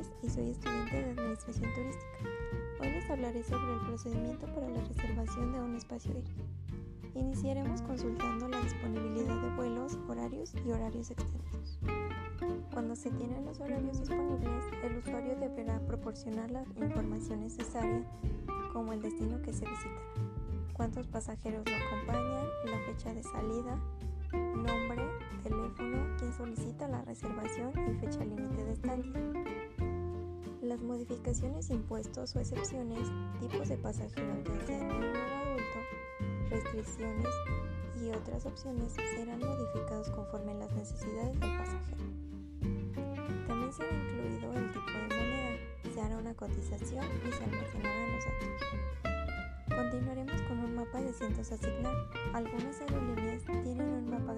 Hernández y soy estudiante de Administración Turística. Hoy les hablaré sobre el procedimiento para la reservación de un espacio aéreo. Iniciaremos consultando la disponibilidad de vuelos, horarios y horarios extensos. Cuando se tienen los horarios disponibles, el usuario deberá proporcionar la información necesaria como el destino que se visitará, cuántos pasajeros lo acompañan, la fecha de salida, nombre, teléfono, quien solicita la reservación y fecha límite de estancia. Las modificaciones, impuestos o excepciones, tipos de pasajero ya sea niño o adulto, restricciones y otras opciones serán modificados conforme las necesidades del pasajero. También será incluido el tipo de moneda, se hará una cotización y se almacenarán los datos. Continuaremos con un mapa de cientos a asignar. Algunas aerolíneas tienen un mapa